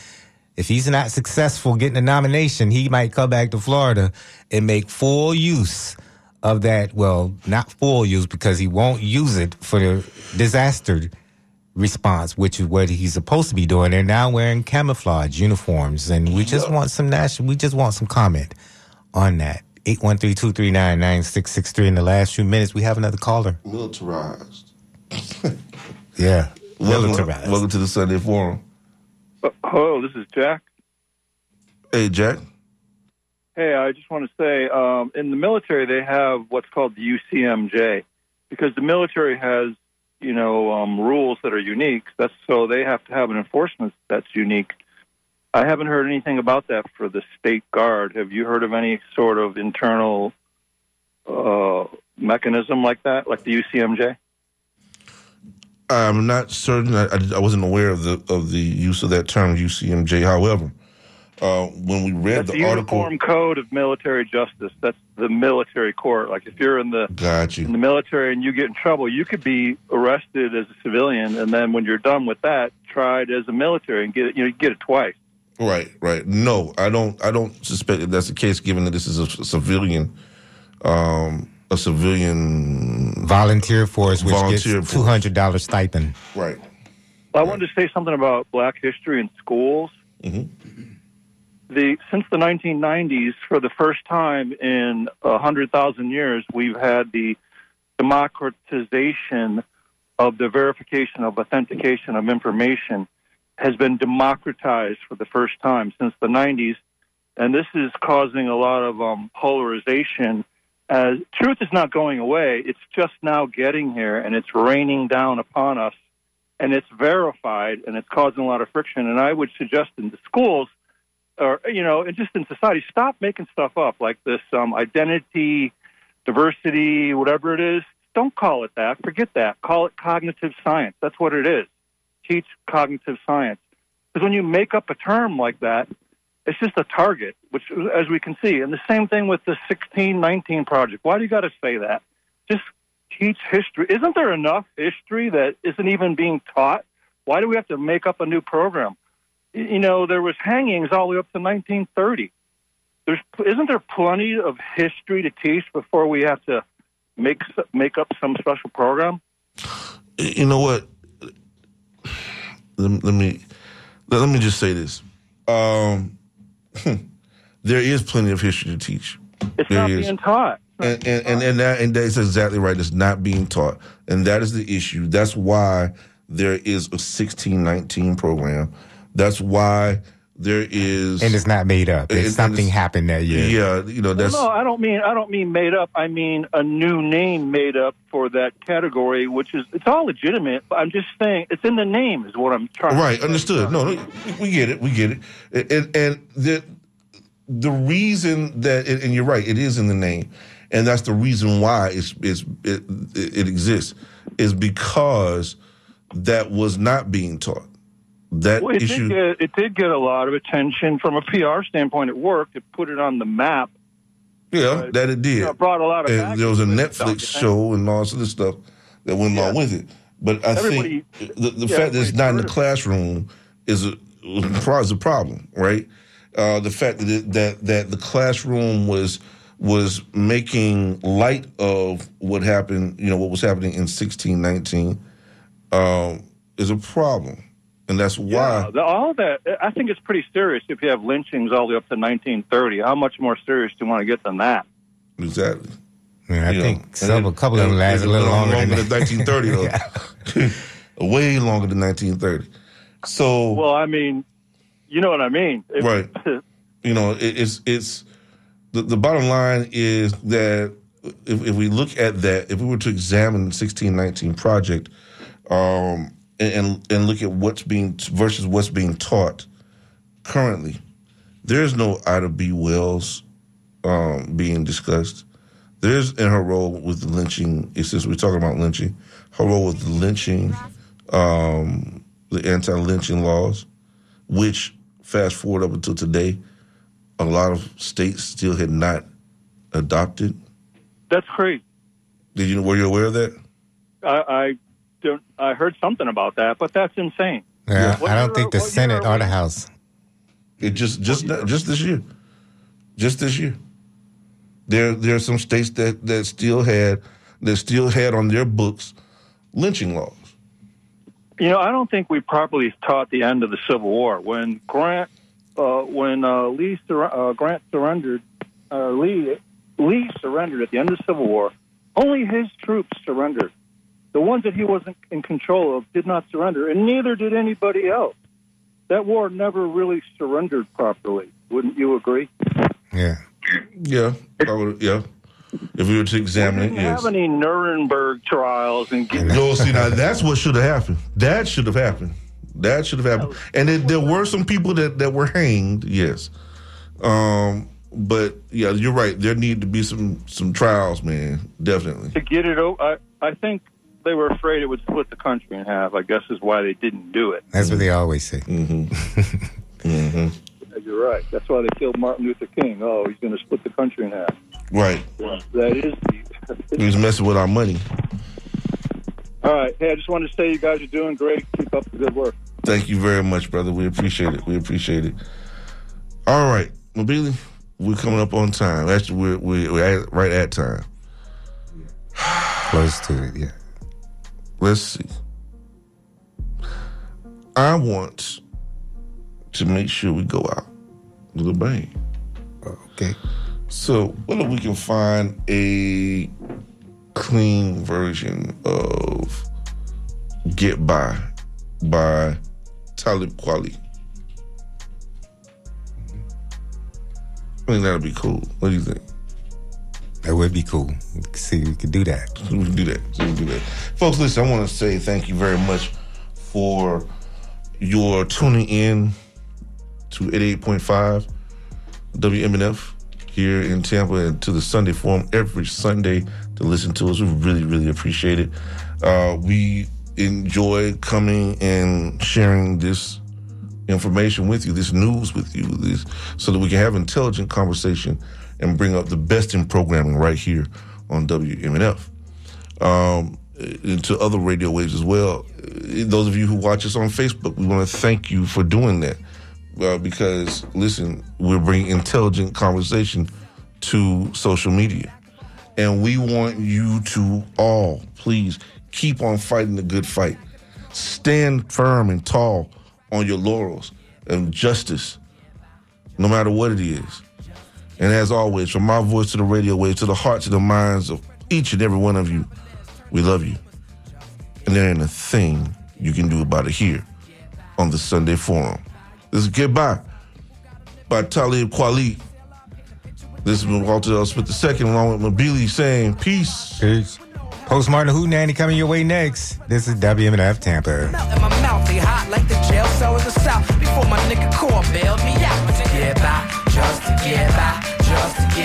if he's not successful getting a nomination, he might come back to Florida and make full use of that. Well, not full use because he won't use it for the disaster response, which is what he's supposed to be doing. They're now wearing camouflage uniforms, and we just want some national. We just want some comment on that. 813-239-9663. In the last few minutes, we have another caller. Militarized. Yeah, Welcome, welcome to the Sunday Forum. Uh, hello, this is Jack. Hey, Jack. Hey, I just want to say um, in the military, they have what's called the UCMJ because the military has, you know, um, rules that are unique. That's so they have to have an enforcement that's unique. I haven't heard anything about that for the state guard. Have you heard of any sort of internal uh, mechanism like that, like the UCMJ? I'm not certain. I, I, wasn't aware of the of the use of that term UCMJ. However, uh, when we read That's the the article, Uniform Code of Military Justice. That's the military court. Like if you're in the got you. in the military and you get in trouble, you could be arrested as a civilian, and then when you're done with that, tried as a military and get it. You know, you get it twice. Right, right. No, I don't. I don't suspect that that's the case. Given that this is a, civilian, um, a civilian volunteer force, which volunteer gets two hundred dollars stipend. Right. I wanted to say something about Black history in schools. The since the 1990s, for the first time in a hundred thousand years, we've had the democratization of the verification of authentication of information has been democratized for the first time since the 90s, and this is causing a lot of um, polarization. As truth is not going away, it's just now getting here, and it's raining down upon us and it's verified and it's causing a lot of friction. And I would suggest in the schools, or you know, and just in society, stop making stuff up like this um, identity, diversity, whatever it is. Don't call it that. Forget that. Call it cognitive science. That's what it is. Teach cognitive science. Because when you make up a term like that, it's just a target, which, as we can see. And the same thing with the 1619 project. Why do you got to say that? just teach history. Isn't there enough history that isn't even being taught? Why do we have to make up a new program? You know, there was hangings all the way up to 1930. There's isn't there plenty of history to teach before we have to make make up some special program? you know what? Let, me let me just say this. Um, there is plenty of history to teach. It's There not is. being taught. and and and, and that and that's exactly right. It's not being taught, and that is the issue. That's why there is a sixteen nineteen program. That's why there is, And it's not made up. And- It's and something it's- happened that year. yeah, you know that's well, no, I don't mean I don't mean made up. I mean a new name made up for that category, which is it's all legitimate. But I'm just saying it's in the name is what I'm trying. right. to say. Understood. No, no, we get it. We get it. And and, and the the reason that and and you're right, it is in the name, and that's the reason why it's it's it, it exists is because that was not being taught. That Well, it issue. did get it did get a lot of attention from a PR standpoint. It worked. It put it on the map. Yeah, that it did. you know, brought a lot of and there was a Netflix show and all sorts of stuff that went along with it. But I Everybody- think the, the yeah, fact that it's not in the classroom is a, is a problem, right? Uh, the fact that, it, that that the classroom was was making light of what happened, you know, what was happening in sixteen nineteen, um, is a problem, and that's why. Yeah, the, all that I think it's pretty serious. If you have lynchings all the way up to 1930, how much more serious do you want to get than that? Exactly. Yeah, I You think know, some, a couple of them and last a it little went longer, than, than 1930, though. Way longer than 1930. So, Well, I mean, you know what I mean, If- Right. you know, it, it's it's the, the bottom line is that if, if we look at that, if we were to examine the 1619 project, um, and, and look at what's being versus what's being taught currently, there's no Ida B. Wells um, being discussed. There's in her role with the lynching. Since we're talking about lynching, her role with the lynching, um, the anti-lynching laws, which fast forward up until today, a lot of states still had not adopted. that's crazy. Did you were you aware of that? I, I don't. I heard something about that, but that's insane. Yeah, What I don't year- think the Senate or the House. It just just just this year, just this year. There there are some states that that still had that still had on their books lynching laws. You know, I don't think we properly taught the end of the Civil War when Grant, uh, when uh, Lee sur- uh, Grant surrendered. Uh, Lee Lee surrendered at the end of the Civil War. Only his troops surrendered. The ones that he wasn't in control of did not surrender, and neither did anybody else. That war never really surrendered properly. Wouldn't you agree? Yeah. Yeah, I would, yeah. If we were to examine it, Didn't yes. have any Nuremberg trials and get, No, see now that's what should have happened. That should have happened. That should have happened. And it, there were some people that, that were hanged, yes. Um, but yeah, you're right. There need to be some some trials, man. Definitely. to get it over. I, I think they were afraid it would split the country in half. I guess is why they didn't do it. That's what they always say. Mm-hmm. mm-hmm. You're right. That's why they killed Martin Luther King. Oh, he's going to split the country in half. Right. That is. He was messing with our money. All right. Hey, I just wanted to say you guys are doing great. Keep up the good work. Thank you very much, brother. We appreciate it. We appreciate it. All right, Mabili, we're coming up on time. Actually, we're we're, we're at, right at time. Close to it, yeah. Let's see. I want to make sure we go out with a bang. Okay. So, what if we can find a clean version of "Get By" by Talib Kweli? I think that'd be cool. What do you think? That would be cool. See, we could do that. We can do that. We can do that. Folks, listen, I want to say thank you very much for your tuning in to 88.5 WMNF here in Tampa and to the Sunday Forum every Sunday to listen to us. We really, really appreciate it. Uh, we enjoy coming and sharing this information with you, this news with you, this so that we can have intelligent conversation and bring up the best in programming right here on WMNF. um, into other radio waves as well. Those of you who watch us on Facebook, we want to thank you for doing that. Uh, because listen, we're bringing intelligent conversation to social media, and we want you to all please keep on fighting the good fight. Stand firm and tall on your laurels and justice, no matter what it is. And as always, from my voice to the radio waves, to the hearts and the minds of each and every one of you, we love you. And there ain't a thing you can do about it here on the Sunday Forum. This is Goodbye by Talib Kweli. This has been Walter L. Smith II, along with Mabili saying peace. Peace. Post Martin Who Nanny coming your way next. This is WMNF Tampa. In my mouth, they hot like the jail cell in the south. Before my nigga core bailed me out. To get by, just to get by, just to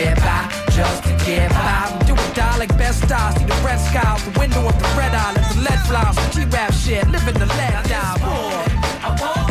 get by, just to get by. I'm doing die like best stars. See the red sky the window of the red. Let the lead fly. G-rap shit, living the lead die. Boy.